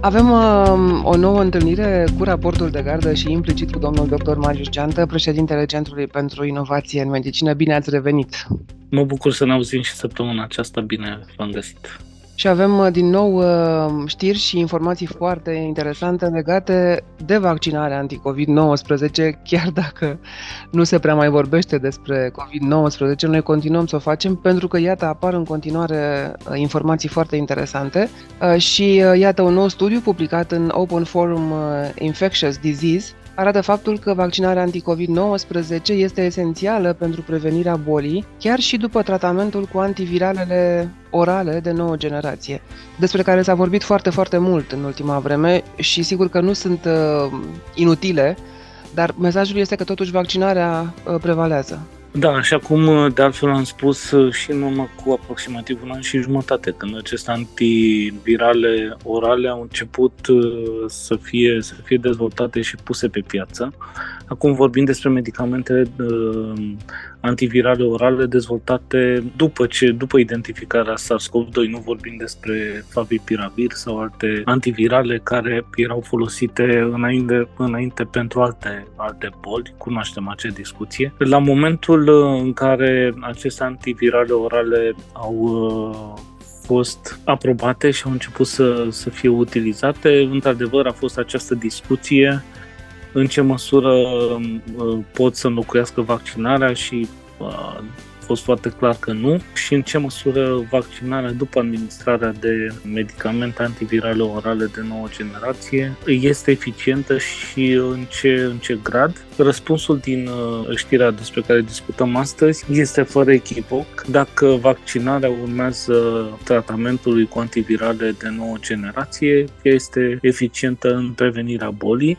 Avem uh, o nouă întâlnire cu raportul de gardă și implicit cu domnul dr. Marius Geantă, președintele Centrului pentru Inovație în Medicină. Bine ați revenit! Mă bucur să ne auzim și săptămâna aceasta. Bine v-am găsit! Și avem uh, din nou uh, știri și informații foarte interesante legate de vaccinarea anti-COVID-19, chiar dacă nu se prea mai vorbește despre COVID-19, noi continuăm să o facem pentru că, iată, apar în continuare uh, informații foarte interesante. Și, iată, un nou studiu publicat în Open Forum Infectious Disease arată faptul că vaccinarea anti-COVID-19 este esențială pentru prevenirea bolii, chiar și după tratamentul cu antiviralele orale de nouă generație, despre care s-a vorbit foarte, foarte mult în ultima vreme și sigur că nu sunt uh, inutile, dar mesajul este că totuși vaccinarea uh, prevalează. Da, așa cum uh, de altfel am spus uh, și în urmă cu aproximativ un an și jumătate, când aceste antivirale orale au început uh, să fie, să fie dezvoltate și puse pe piață. Acum vorbim despre medicamentele antivirale orale dezvoltate după ce după identificarea SARS-CoV-2, nu vorbim despre favipiravir sau alte antivirale care erau folosite înainte, înainte pentru alte, alte boli, cunoaștem acea discuție. La momentul în care aceste antivirale orale au uh, fost aprobate și au început să, să fie utilizate. Într-adevăr, a fost această discuție în ce măsură uh, pot să înlocuiască vaccinarea și uh, fost foarte clar că nu și în ce măsură vaccinarea după administrarea de medicamente antivirale orale de nouă generație este eficientă și în ce, în ce grad. Răspunsul din uh, știrea despre care discutăm astăzi este fără echivoc. Dacă vaccinarea urmează tratamentului cu antivirale de nouă generație, este eficientă în prevenirea bolii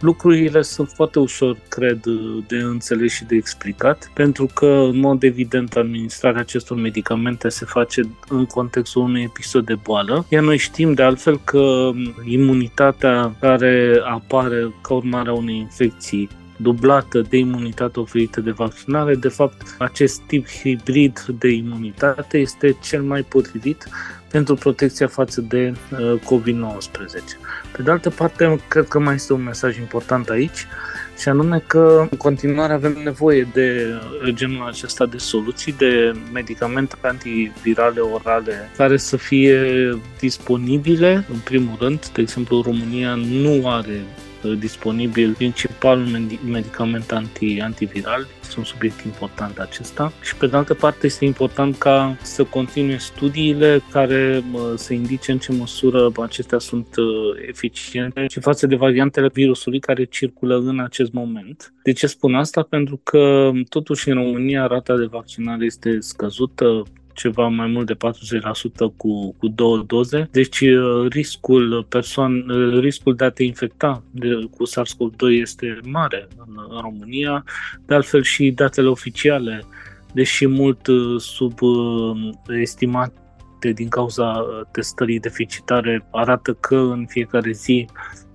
lucrurile sunt foarte ușor, cred, de înțeles și de explicat, pentru că, în mod evident, administrarea acestor medicamente se face în contextul unui episod de boală, iar noi știm, de altfel, că imunitatea care apare ca urmare a unei infecții dublată de imunitate oferită de vaccinare, de fapt, acest tip hibrid de imunitate este cel mai potrivit pentru protecția față de uh, COVID-19. Pe de altă parte, cred că mai este un mesaj important aici, și anume că în continuare avem nevoie de uh, genul acesta de soluții, de medicamente antivirale orale care să fie disponibile, în primul rând. De exemplu, România nu are Uh, disponibil principalul medicament anti, antiviral. Este un subiect important acesta. Și pe de altă parte este important ca să continue studiile care uh, să indice în ce măsură acestea sunt uh, eficiente și față de variantele virusului care circulă în acest moment. De ce spun asta? Pentru că totuși în România rata de vaccinare este scăzută, ceva mai mult de 40% cu, cu două doze. Deci uh, riscul, persoan, uh, riscul de a te infecta de, cu SARS-CoV-2 este mare în, în România. De altfel și datele oficiale, deși mult uh, subestimate din cauza testării deficitare, arată că în fiecare zi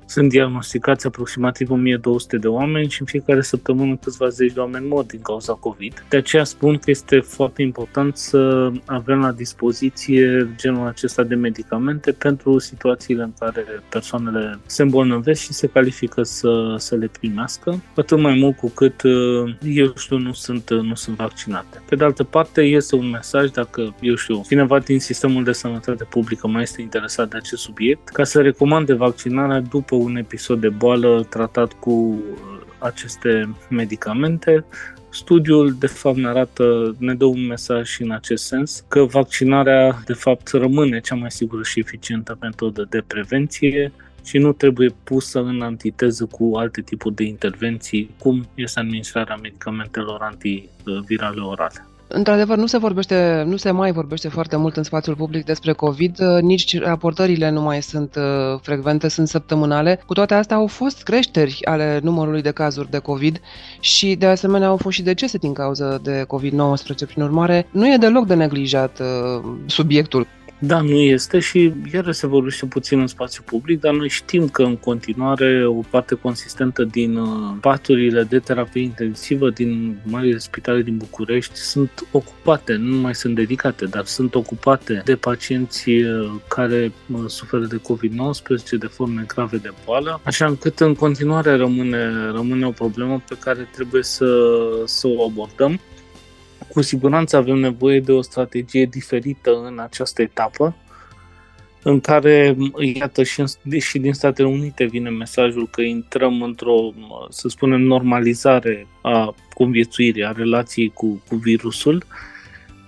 sunt diagnosticați aproximativ 1200 de oameni și în fiecare săptămână câțiva zeci de oameni mor din cauza COVID. De aceea spun că este foarte important să avem la dispoziție genul acesta de medicamente pentru situațiile în care persoanele se îmbolnăvesc și se califică să, să le primească, atât mai mult cu cât uh, eu știu, nu sunt, uh, nu sunt vaccinate. Pe de altă parte, este un mesaj dacă, eu știu, cineva din sistemul de sănătate publică mai este interesat de acest subiect, ca să recomande vaccinarea după după un episod de boală tratat cu uh, aceste medicamente. Studiul, de fapt, ne arată, ne dă un mesaj și în acest sens, că vaccinarea, de fapt, rămâne cea mai sigură și eficientă metodă de prevenție și nu trebuie pusă în antiteză cu alte tipuri de intervenții, cum este administrarea medicamentelor antivirale orale. Într-adevăr, nu se vorbește, nu se mai vorbește foarte mult în spațiul public despre COVID, uh, nici raportările nu mai sunt uh, frecvente, sunt săptămânale. Cu toate astea au fost creșteri ale numărului de cazuri de COVID și de asemenea au fost și decese din cauza de COVID-19. Prin urmare, nu e deloc de neglijat uh, subiectul. Da, nu este și iară se vorbește puțin în spațiu public, dar noi știm că în continuare o parte consistentă din uh, paturile de terapie intensivă din marile spitale din București sunt ocupate, nu mai sunt dedicate, dar sunt ocupate de pacienți uh, care uh, suferă de COVID-19, de forme grave de boală, așa încât în continuare rămâne, rămâne o problemă pe care trebuie să, să o abordăm cu siguranță avem nevoie de o strategie diferită în această etapă, în care, iată, și, în, și din Statele Unite vine mesajul că intrăm într-o, să spunem, normalizare a conviețuirii, a relației cu, cu virusul,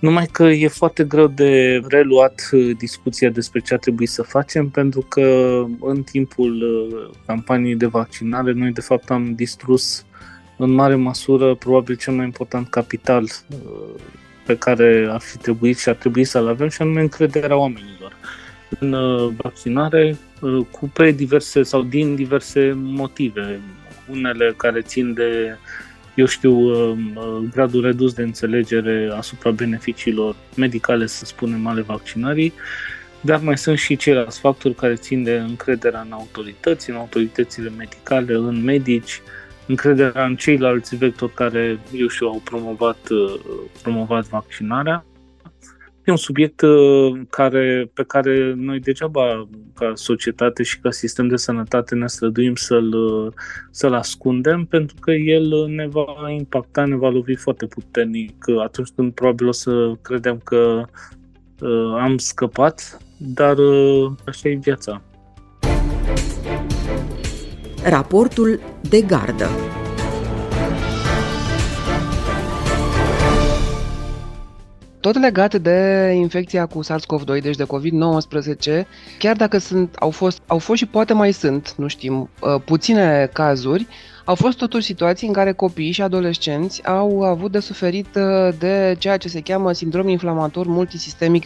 numai că e foarte greu de reluat discuția despre ce a trebuit să facem, pentru că în timpul uh, campaniei de vaccinare noi, de fapt, am distrus în mare măsură, probabil cel mai important capital uh, pe care ar fi trebuit și ar trebui să-l avem și anume încrederea oamenilor în uh, vaccinare uh, cu pe diverse sau din diverse motive, unele care țin de eu știu, gradul redus de înțelegere asupra beneficiilor medicale, să spunem, ale vaccinării, dar mai sunt și ceilalți factori care țin de încrederea în autorități, în autoritățile medicale, în medici, încrederea în ceilalți vectori care, eu știu, au promovat, uh, promovat vaccinarea. E un subiect uh, care, pe care noi degeaba ca societate și ca sistem de sănătate ne străduim să-l, uh, să-l ascundem pentru că el ne va impacta, ne va lovi foarte puternic atunci când probabil o să credem că uh, am scăpat, dar uh, așa e viața. Raportul de gardă. Tot legat de infecția cu SARS-CoV-2, deci de COVID-19, chiar dacă sunt, au, fost, au fost și poate mai sunt, nu știm, uh, puține cazuri, au fost totuși situații în care copiii și adolescenți au avut de suferit uh, de ceea ce se cheamă sindrom inflamator multisistemic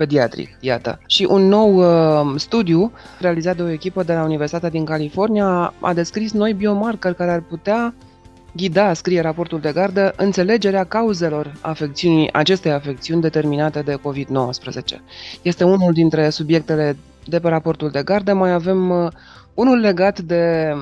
pediatric, iată. Și un nou uh, studiu realizat de o echipă de la Universitatea din California a descris noi biomarcări care ar putea ghida, scrie raportul de gardă, înțelegerea cauzelor afecțiunii, acestei afecțiuni determinate de COVID-19. Este unul dintre subiectele de pe raportul de gardă. Mai avem uh, unul legat de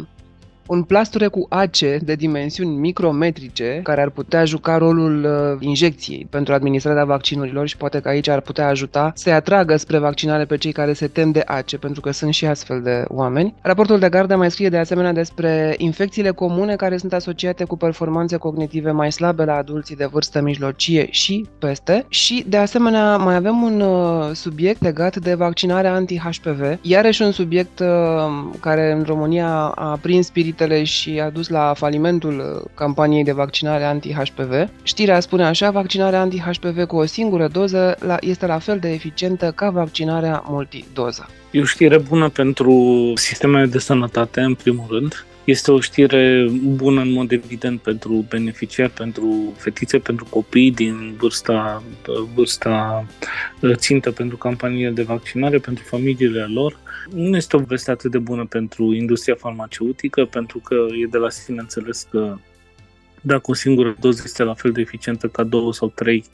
un plasture cu ace de dimensiuni micrometrice care ar putea juca rolul uh, injecției pentru administrarea vaccinurilor și poate că aici ar putea ajuta să atragă spre vaccinare pe cei care se tem de ace, pentru că sunt și astfel de oameni. Raportul de gardă mai scrie de asemenea despre infecțiile comune care sunt asociate cu performanțe cognitive mai slabe la adulții de vârstă mijlocie și peste și de asemenea mai avem un uh, subiect legat de vaccinarea anti-HPV, iarăși un subiect uh, care în România a prins spirit spiritele și a dus la falimentul uh, campaniei de vaccinare anti-HPV. Știrea spune așa, vaccinarea anti-HPV cu o singură doză este la fel de eficientă ca vaccinarea multidoză. E o știre bună pentru sistemele de sănătate, în primul rând. Este o știre bună în mod evident pentru beneficiari, pentru fetițe, pentru copii din vârsta, vârsta uh, țintă pentru campaniile de vaccinare, pentru familiile lor. Nu este o veste atât de bună pentru industria farmaceutică, pentru că e de la sine înțeles că dacă o singură doză este la fel de eficientă ca două sau trei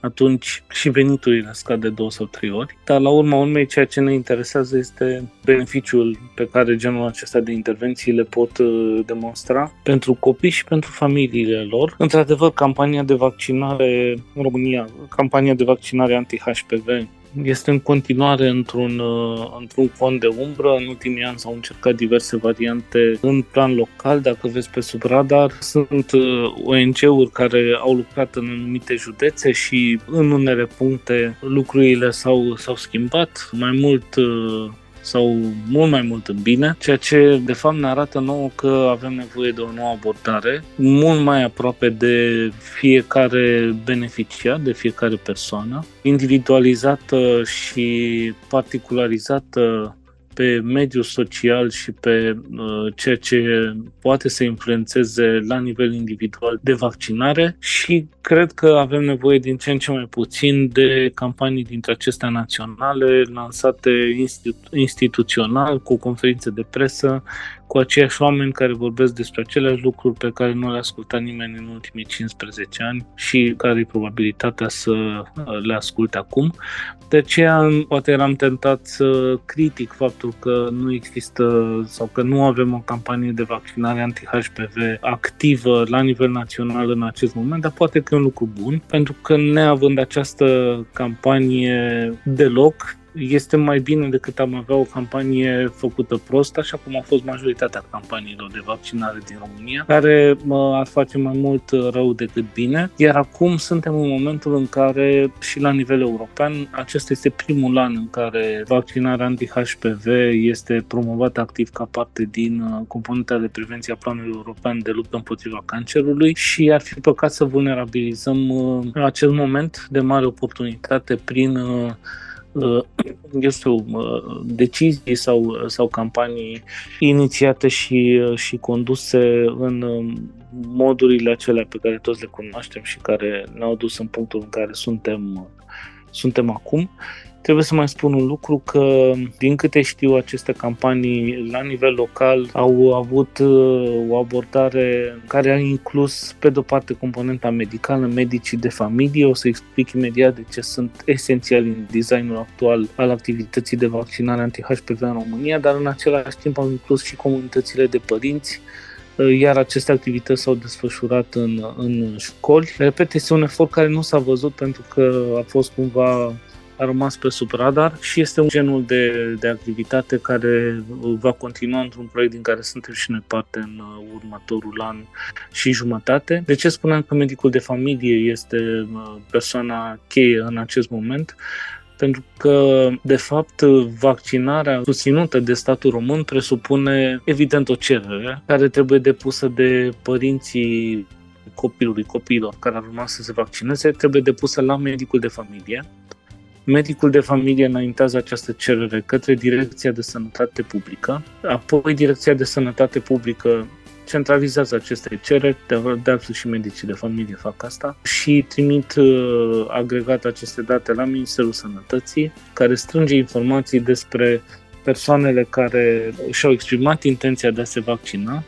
atunci și veniturile scad de două sau trei ori. Dar la urma urmei, ceea ce ne interesează este beneficiul pe care genul acesta de intervenții le pot uh, demonstra pentru copii și pentru familiile lor. Într-adevăr, campania de vaccinare în România, campania de vaccinare anti-HPV este în continuare într-un, uh, într-un fond de umbră. În ultimii ani s-au încercat diverse variante în plan local, dacă vezi pe sub radar. Sunt uh, ONG-uri care au lucrat în anumite județe și în unele puncte lucrurile s-au, s-au schimbat. Mai mult uh, sau mult mai mult în bine, ceea ce de fapt ne arată nouă că avem nevoie de o nouă abordare, mult mai aproape de fiecare beneficiar, de fiecare persoană, individualizată și particularizată pe mediul social și pe uh, ceea ce poate să influențeze la nivel individual de vaccinare și cred că avem nevoie din ce în ce mai puțin de campanii dintre acestea naționale lansate institu- instituțional cu conferințe de presă cu aceiași oameni care vorbesc despre aceleași lucruri pe care nu le-a ascultat nimeni în ultimii 15 ani și care e probabilitatea să uh, le asculte acum. De aceea, poate eram tentat să critic faptul că nu există sau că nu avem o campanie de vaccinare anti-HPV activă la nivel național în acest moment, dar poate că e un lucru bun, pentru că neavând această campanie deloc, este mai bine decât am avea o campanie făcută prost, așa cum a fost majoritatea campaniilor de vaccinare din România, care ar face mai mult rău decât bine. Iar acum suntem în momentul în care și la nivel european, acesta este primul an în care vaccinarea anti-HPV este promovată activ ca parte din uh, componenta de prevenție a planului european de luptă împotriva cancerului și ar fi păcat să vulnerabilizăm uh, acest moment de mare oportunitate prin uh, Uh, eu știu, uh, decizii sau, sau campanii inițiate și, uh, și conduse în um, modurile acelea pe care toți le cunoaștem și care ne-au dus în punctul în care suntem, suntem acum. Trebuie să mai spun un lucru că, din câte știu, aceste campanii la nivel local au avut uh, o abordare care a inclus, pe de-o parte, componenta medicală, medicii de familie. O să explic imediat de ce sunt esențiali în designul actual al activității de vaccinare anti-HPV în România, dar în același timp au inclus și comunitățile de părinți, uh, iar aceste activități s-au desfășurat în, în școli. Repet, este un efort care nu s-a văzut pentru că a fost cumva a rămas pe sub radar și este un genul de, de activitate care va continua într-un proiect din care suntem și noi parte în uh, următorul an și jumătate. De ce spuneam că medicul de familie este uh, persoana cheie în acest moment? pentru că, de fapt, vaccinarea susținută de statul român presupune, evident, o cerere care trebuie depusă de părinții copilului, copiilor care ar urma să se vaccineze, trebuie depusă la medicul de familie Medicul de familie înaintează această cerere către Direcția de Sănătate Publică, apoi Direcția de Sănătate Publică centralizează aceste cereri, de, de altfel și medicii de familie fac asta, și trimit uh, agregat aceste date la Ministerul Sănătății, care strânge informații despre persoanele care și-au exprimat intenția de a se vaccina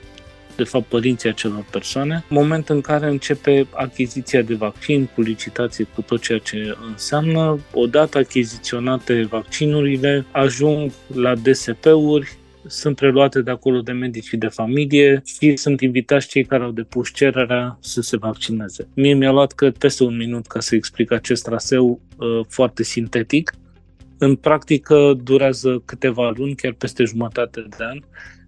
de fapt părinții acelor persoane, moment în care începe achiziția de vaccin cu licitație, cu tot ceea ce înseamnă. Odată achiziționate vaccinurile, ajung la DSP-uri, sunt preluate de acolo de medicii de familie și sunt invitați cei care au depus cererea să se vaccineze. Mie mi-a luat că peste un minut ca să explic acest traseu uh, foarte sintetic. În practică durează câteva luni, chiar peste jumătate de an,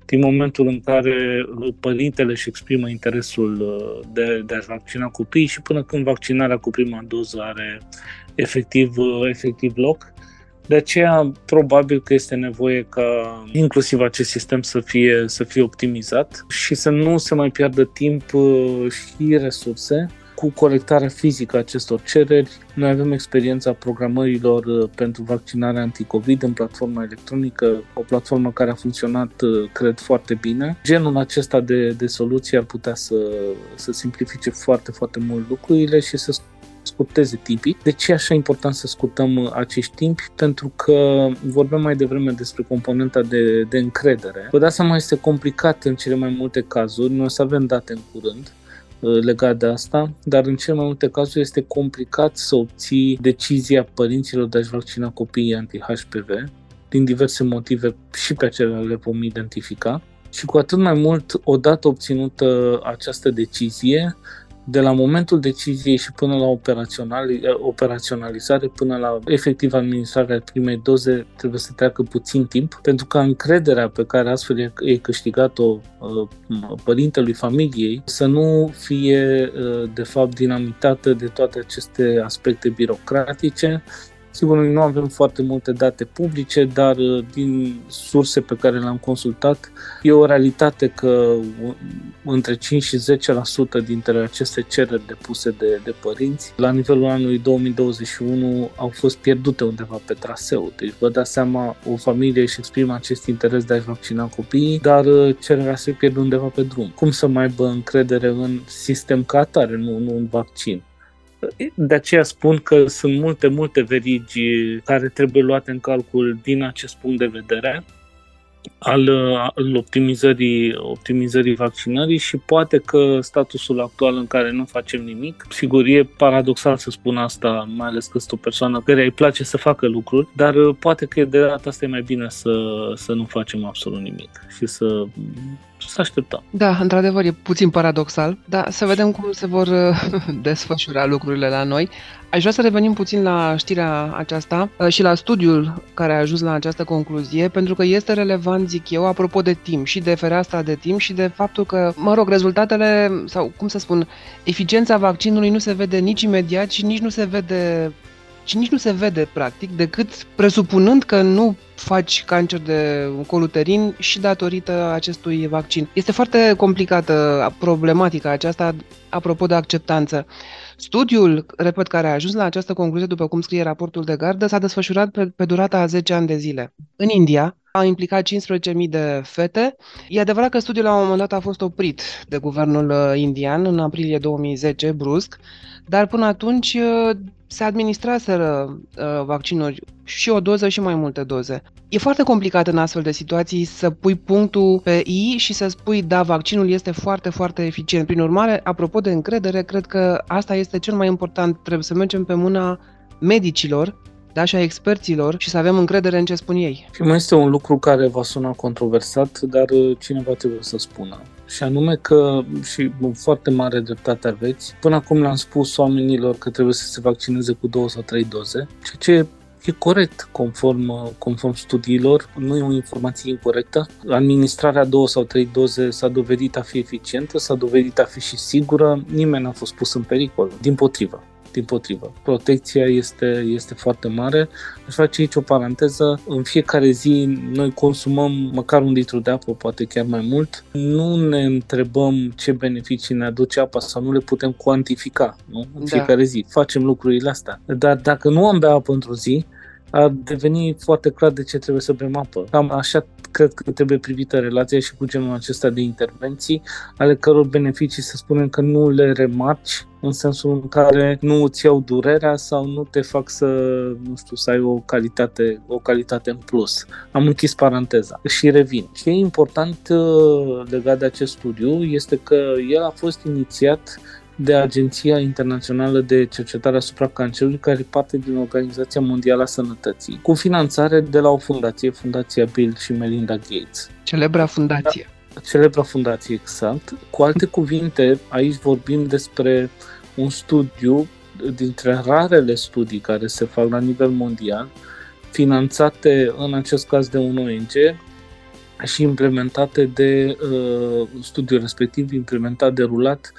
din momentul în care părintele își exprimă interesul uh, de, de a vaccina copiii și până când vaccinarea cu prima doză are efectiv, uh, efectiv loc. De aceea, probabil că este nevoie ca inclusiv acest sistem să fie, să fie optimizat și să nu se mai piardă timp uh, și resurse cu colectarea fizică a acestor cereri. Noi avem experiența programărilor uh, pentru vaccinarea anticovid în platforma electronică, o platformă care a funcționat, uh, cred, foarte bine. Genul acesta de, de soluție ar putea să, să simplifice foarte, foarte mult lucrurile și să scurteze timpii. De ce e așa important să scurtăm uh, acești timpi? Pentru că vorbim mai devreme despre componenta de, de încredere. Vă dați seama, este complicat în cele mai multe cazuri. Noi o să avem date în curând Uh, legat de asta, dar în cel mai multe cazuri este complicat să obții decizia părinților de a-și vaccina copiii anti-HPV din diverse motive și pe acelea le vom identifica. Și cu atât mai mult, odată obținută această decizie, de la momentul deciziei și până la operaționalizare, până la efectiv administrarea primei doze, trebuie să treacă puțin timp, pentru că încrederea pe care astfel e câștigat-o uh, părintelui familiei să nu fie uh, de fapt dinamitată de toate aceste aspecte birocratice Sigur, noi nu avem foarte multe date publice, dar uh, din surse pe care le-am consultat, e o realitate că între 5 și 10% dintre aceste cereri depuse de, de părinți, la nivelul anului 2021, au fost pierdute undeva pe traseu. Deci vă dați seama, o familie își exprimă acest interes de a-și vaccina copiii, dar uh, cererea se pierde undeva pe drum. Cum să mai aibă încredere în sistem ca atare, nu, nu în vaccin? De aceea spun că sunt multe, multe verigi care trebuie luate în calcul din acest punct de vedere al, al optimizării, optimizării vaccinării și poate că statusul actual în care nu facem nimic, sigur e paradoxal să spun asta, mai ales că sunt o persoană care îi place să facă lucruri, dar poate că de data asta e mai bine să, să nu facem absolut nimic și să să așteptăm. Da, într-adevăr, e puțin paradoxal, dar să vedem cum se vor desfășura lucrurile la noi. Aș vrea să revenim puțin la știrea aceasta uh, și la studiul care a ajuns la această concluzie, pentru că este relevant, zic eu, apropo de timp și de fereastra de timp și de faptul că, mă rog, rezultatele, sau cum să spun, eficiența vaccinului nu se vede nici imediat și nici nu se vede și nici nu se vede, practic, decât presupunând că nu faci cancer de coluterin și datorită acestui vaccin. Este foarte complicată problematica aceasta apropo de acceptanță. Studiul, repet, care a ajuns la această concluzie, după cum scrie raportul de gardă, s-a desfășurat pe, pe durata a 10 ani de zile. În India, a implicat 15.000 de fete. E adevărat că studiul la un moment dat a fost oprit de guvernul uh, indian în aprilie 2010, brusc, dar până atunci uh, se administraseră uh, vaccinuri și o doză și mai multe doze. E foarte complicat în astfel de situații să pui punctul pe I și să spui da, vaccinul este foarte, foarte eficient. Prin urmare, apropo de încredere, cred că asta este cel mai important. Trebuie să mergem pe mâna medicilor da, și a experților și să avem încredere în ce spun ei. Și mai este un lucru care va suna controversat, dar uh, cineva trebuie să spună. Și anume că, și foarte mare dreptate aveți, până acum le-am spus oamenilor că trebuie să se vaccineze cu două sau trei doze, ceea ce e corect conform, conform studiilor, nu e o informație incorrectă. Administrarea două sau trei doze s-a dovedit a fi eficientă, s-a dovedit a fi și sigură, nimeni n-a fost pus în pericol, din potrivă din potrivă. Protecția este, este foarte mare. Aș face aici o paranteză. În fiecare zi noi consumăm măcar un litru de apă, poate chiar mai mult. Nu ne întrebăm ce beneficii ne aduce apa sau nu le putem cuantifica nu? în da. fiecare zi. Facem lucrurile astea. Dar dacă nu am bea apă într-o zi, ar deveni foarte clar de ce trebuie să bem apă. Cam așa cred că trebuie privită relația și cu genul acesta de intervenții, ale căror beneficii să spunem că nu le remarci în sensul în care nu îți iau durerea sau nu te fac să, nu știu, să ai o calitate, o calitate în plus. Am închis paranteza și revin. Ce e important uh, legat de acest studiu este că el a fost inițiat de Agenția Internațională de Cercetare asupra Cancerului, care parte din Organizația Mondială a Sănătății, cu finanțare de la o fundație, Fundația Bill și Melinda Gates. Celebra fundație. Da, celebra fundație, exact. Cu alte cuvinte, aici vorbim despre un studiu dintre rarele studii care se fac la nivel mondial, finanțate în acest caz de un ONG și implementate de uh, studiul respectiv, implementat, derulat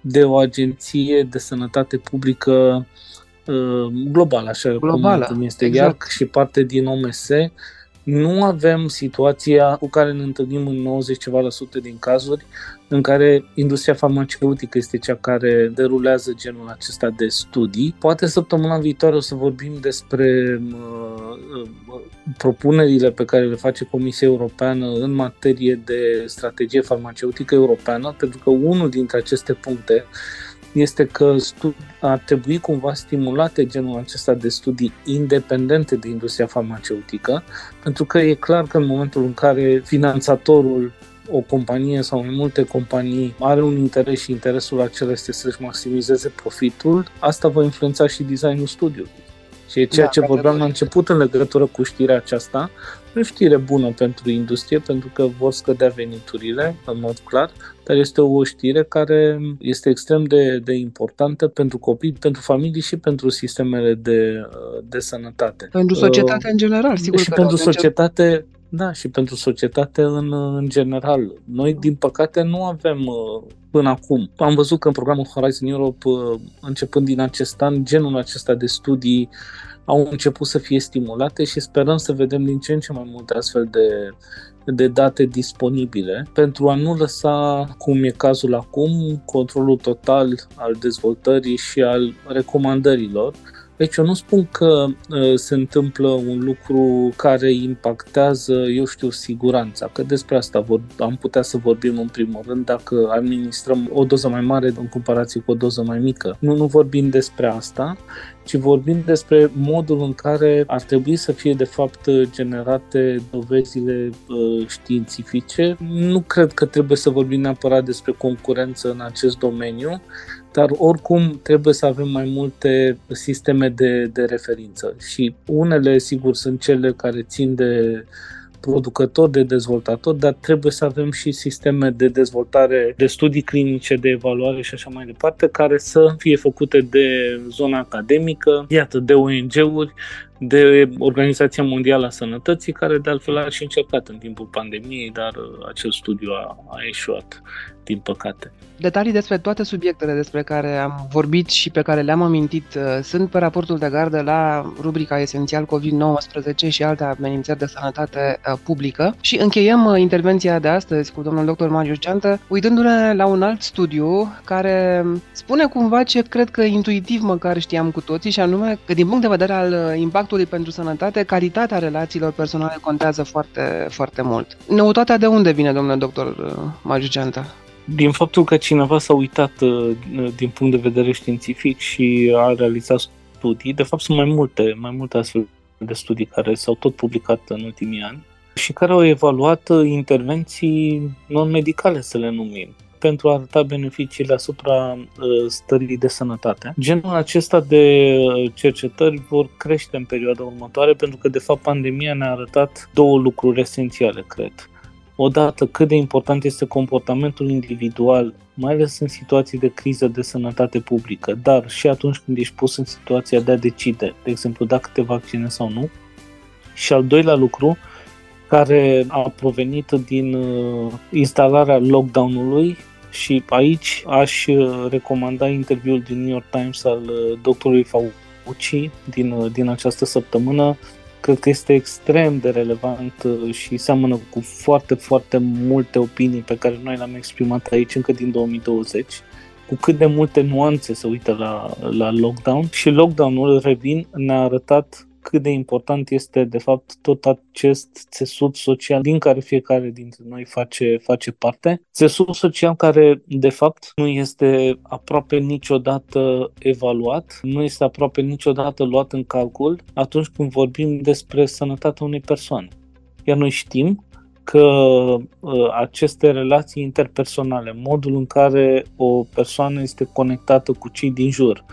de o agenție de sănătate publică uh, globală, așa globală, cum este exact. IARC și parte din OMS, nu avem situația cu care ne întâlnim în 90 ceva la sută din cazuri în care industria farmaceutică este cea care derulează genul acesta de studii. Poate săptămâna viitoare o să vorbim despre uh, uh, propunerile pe care le face Comisia Europeană în materie de strategie farmaceutică europeană, pentru că unul dintre aceste puncte este că ar trebui cumva stimulate genul acesta de studii independente de industria farmaceutică, pentru că e clar că în momentul în care finanțatorul o companie sau mai multe companii are un interes și interesul acela este să-și maximizeze profitul, asta va influența și designul studiului. Și e ceea da, ce vorbeam la început în legătură cu știrea aceasta, nu știre bună pentru industrie, pentru că vor scădea veniturile, în mod clar, dar este o știre care este extrem de, de importantă pentru copii, pentru familii și pentru sistemele de, de sănătate. Pentru societate uh, în general, sigur. Și că pentru societate, da, și pentru societate în, în general. Noi, din păcate, nu avem uh, până acum. Am văzut că în programul Horizon Europe, uh, începând din acest an, genul acesta de studii au început să fie stimulate și sperăm să vedem din ce în ce mai multe astfel de, de date disponibile pentru a nu lăsa, cum e cazul acum, controlul total al dezvoltării și al recomandărilor Deci eu nu spun că uh, se întâmplă un lucru care impactează, eu știu, siguranța, că despre asta vor, am putea să vorbim în primul rând dacă administrăm o doză mai mare în comparație cu o doză mai mică. Nu, nu vorbim despre asta, ci vorbim despre modul în care ar trebui să fie de fapt generate dovezile uh, științifice. Nu cred că trebuie să vorbim neapărat despre concurență în acest domeniu, dar oricum trebuie să avem mai multe sisteme de, de referință și unele, sigur, sunt cele care țin de producători, de dezvoltatori, dar trebuie să avem și sisteme de dezvoltare, de studii clinice, de evaluare și așa mai departe, care să fie făcute de zona academică, iată, de ONG-uri, de Organizația Mondială a Sănătății, care de altfel a și încercat în timpul pandemiei, dar acel studiu a, a eșuat, din păcate. Detalii despre toate subiectele despre care am vorbit și pe care le-am amintit uh, sunt pe raportul de gardă la rubrica Esențial COVID-19 și alte amenințări de sănătate uh, publică. Și încheiem uh, intervenția de astăzi cu domnul dr. Marius Ceantă, uitându-ne la un alt studiu care spune cumva ce cred că intuitiv măcar știam cu toții, și anume că din punct de vedere al impactului pentru sănătate, calitatea relațiilor personale contează foarte, foarte mult. Noutatea de unde vine, domnule doctor Marius Ceantă? Din faptul că cineva s-a uitat uh, din punct de vedere științific și a realizat studii, de fapt sunt mai multe, mai multe astfel de studii care s-au tot publicat în ultimii ani și care au evaluat uh, intervenții non-medicale, să le numim, pentru a arăta beneficiile asupra uh, stării de sănătate. Genul acesta de cercetări vor crește în perioada următoare pentru că, de fapt, pandemia ne-a arătat două lucruri esențiale, cred odată cât de important este comportamentul individual, mai ales în situații de criză de sănătate publică, dar și atunci când ești pus în situația de a decide, de exemplu, dacă te vaccinezi sau nu. Și al doilea lucru, care a provenit din uh, instalarea lockdown-ului și aici aș uh, recomanda interviul din New York Times al uh, doctorului Fauci din, din această săptămână, cred că este extrem de relevant uh, și seamănă cu foarte, foarte multe opinii pe care noi le-am exprimat aici încă din 2020 cu cât de multe nuanțe se uită la, la lockdown și lockdown-ul, revin, ne-a arătat cât de important este de fapt tot acest țesut social din care fiecare dintre noi face, face parte. Țesut social care de fapt nu este aproape niciodată evaluat, nu este aproape niciodată luat în calcul atunci când vorbim despre sănătatea unei persoane. Iar noi știm că uh, aceste relații interpersonale, modul în care o persoană este conectată cu cei din jur,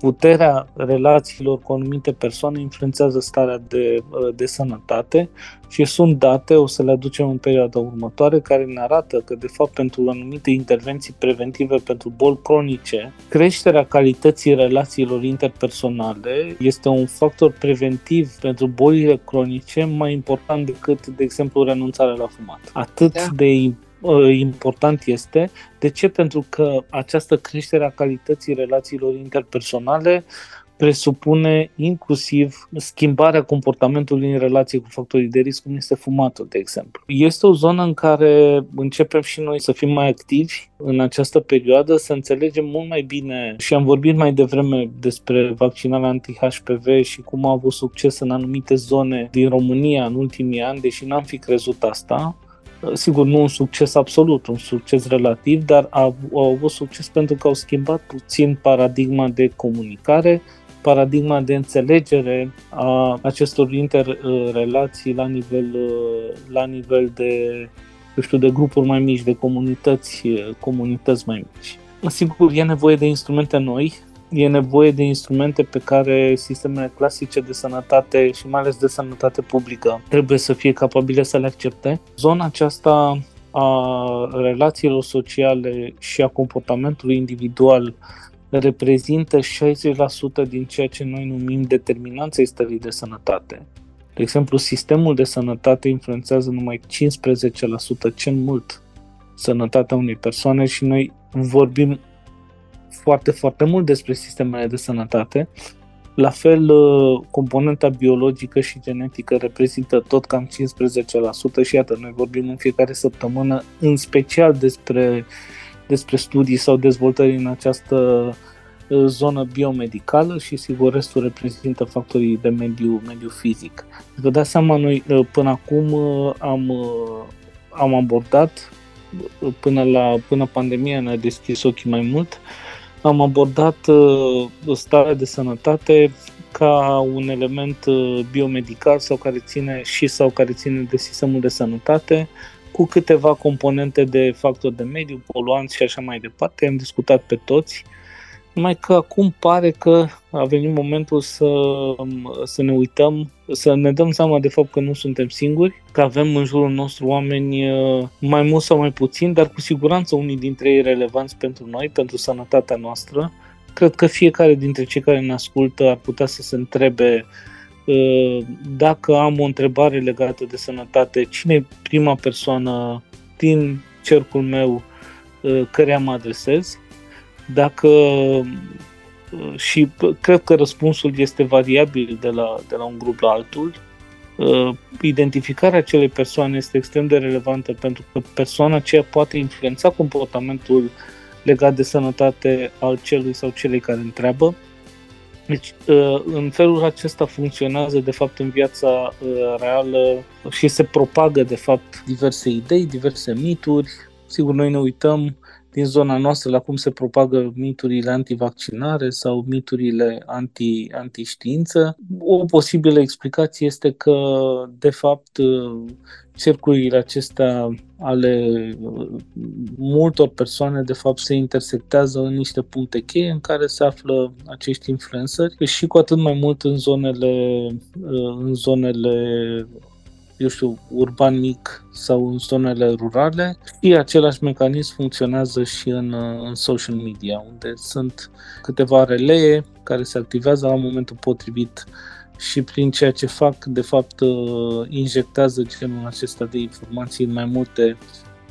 puterea relațiilor cu anumite persoane influențează starea de, uh, de sănătate și sunt date, o să le aducem în perioada următoare, care ne arată că, de fapt, pentru anumite intervenții preventive pentru boli cronice, creșterea calității relațiilor interpersonale este un factor preventiv pentru bolile cronice mai important decât, de exemplu, renunțarea la fumat. Atât da. de Uh, important este. De ce? Pentru că această creștere a calității relațiilor interpersonale presupune inclusiv schimbarea comportamentului în relație cu factorii de risc, cum este fumatul, de exemplu. Este o zonă în care începem și noi să fim mai activi în această perioadă, să înțelegem mult mai bine și am vorbit mai devreme despre vaccinarea anti-HPV și cum a avut succes în anumite zone din România în ultimii ani, deși n-am fi crezut asta sigur, nu un succes absolut, un succes relativ, dar au, au avut succes pentru că au schimbat puțin paradigma de comunicare, paradigma de înțelegere a acestor interrelații la nivel, la nivel de, eu știu, de grupuri mai mici, de comunități, comunități mai mici. Sigur, e nevoie de instrumente noi, e nevoie de instrumente pe care sistemele clasice de sănătate și mai ales de sănătate publică trebuie să fie capabile să le accepte. Zona aceasta a relațiilor sociale și a comportamentului individual reprezintă 60% din ceea ce noi numim determinanța stării de sănătate. De exemplu, sistemul de sănătate influențează numai 15% cel mult sănătatea unei persoane și noi vorbim foarte, foarte mult despre sistemele de sănătate. La fel, uh, componenta biologică și genetică reprezintă tot cam 15% și iată, noi vorbim în fiecare săptămână în special despre, despre studii sau dezvoltări în această, zonă biomedicală și sigur restul reprezintă factorii de mediu, mediu fizic. Vă dați seama, noi până acum am, am abordat, până la până pandemia ne-a deschis ochii mai mult, am abordat starea de sănătate ca un element biomedical sau care ține și sau care ține de sistemul de sănătate, cu câteva componente de factor de mediu, poluanți și așa mai departe. Am discutat pe toți. Numai că acum pare că a venit momentul să, să ne uităm, să ne dăm seama de fapt că nu suntem singuri, că avem în jurul nostru oameni uh, mai mult sau mai puțin, dar cu siguranță unii dintre ei relevanți pentru noi, pentru sănătatea noastră. Cred că fiecare dintre cei care ne ascultă ar putea să se întrebe uh, dacă am o întrebare legată de sănătate, cine e prima persoană din cercul meu uh, care mă adresez dacă și cred că răspunsul este variabil de la, de la un grup la altul, identificarea acelei persoane este extrem de relevantă pentru că persoana aceea poate influența comportamentul legat de sănătate al celui sau celei care întreabă. Deci, în felul acesta funcționează, de fapt, în viața reală și se propagă, de fapt, diverse idei, diverse mituri. Sigur, noi ne uităm din zona noastră la cum se propagă miturile antivaccinare sau miturile anti, anti-știință. O posibilă explicație este că, de fapt, cercurile acestea ale multor persoane, de fapt, se intersectează în niște puncte cheie în care se află acești influenceri și cu atât mai mult în zonele, în zonele eu știu, urban mic sau în zonele rurale și același mecanism funcționează și în, în social media, unde sunt câteva relee care se activează la momentul potrivit și prin ceea ce fac, de fapt, uh, injectează genul acesta de informații în mai multe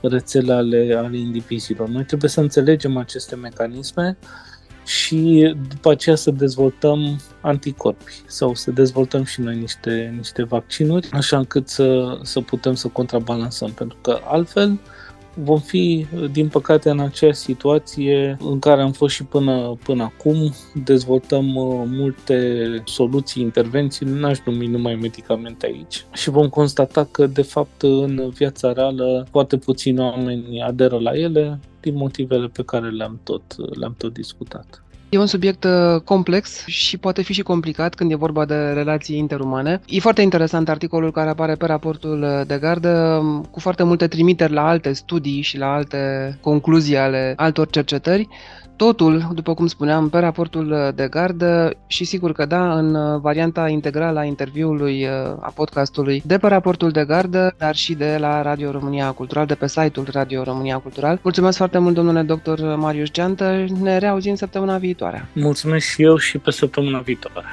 rețele ale, ale indivizilor. Noi trebuie să înțelegem aceste mecanisme și după aceea să dezvoltăm anticorpi sau să dezvoltăm și noi niște, niște vaccinuri, așa încât să, să putem să contrabalansăm, pentru că altfel vom fi, din păcate, în aceeași situație în care am fost și până, până acum. Dezvoltăm uh, multe soluții, intervenții, n-aș numi numai medicamente aici și vom constata că, de fapt, în viața reală, foarte puțini oameni aderă la ele, din motivele pe care le-am tot, le-am tot discutat. E un subiect uh, complex și poate fi și complicat când e vorba de relații interumane. E foarte interesant articolul care apare pe raportul uh, de gardă, um, cu foarte multe trimiteri la alte studii și la alte concluzii ale altor cercetări. Totul, după cum spuneam, pe raportul de gardă și sigur că da, în varianta integrală a interviului, a podcastului de pe raportul de gardă, dar și de la Radio România Cultural, de pe site-ul Radio România Cultural. Mulțumesc foarte mult, domnule doctor Marius Geantă. Ne reauzim săptămâna viitoare. Mulțumesc și eu și pe săptămâna viitoare.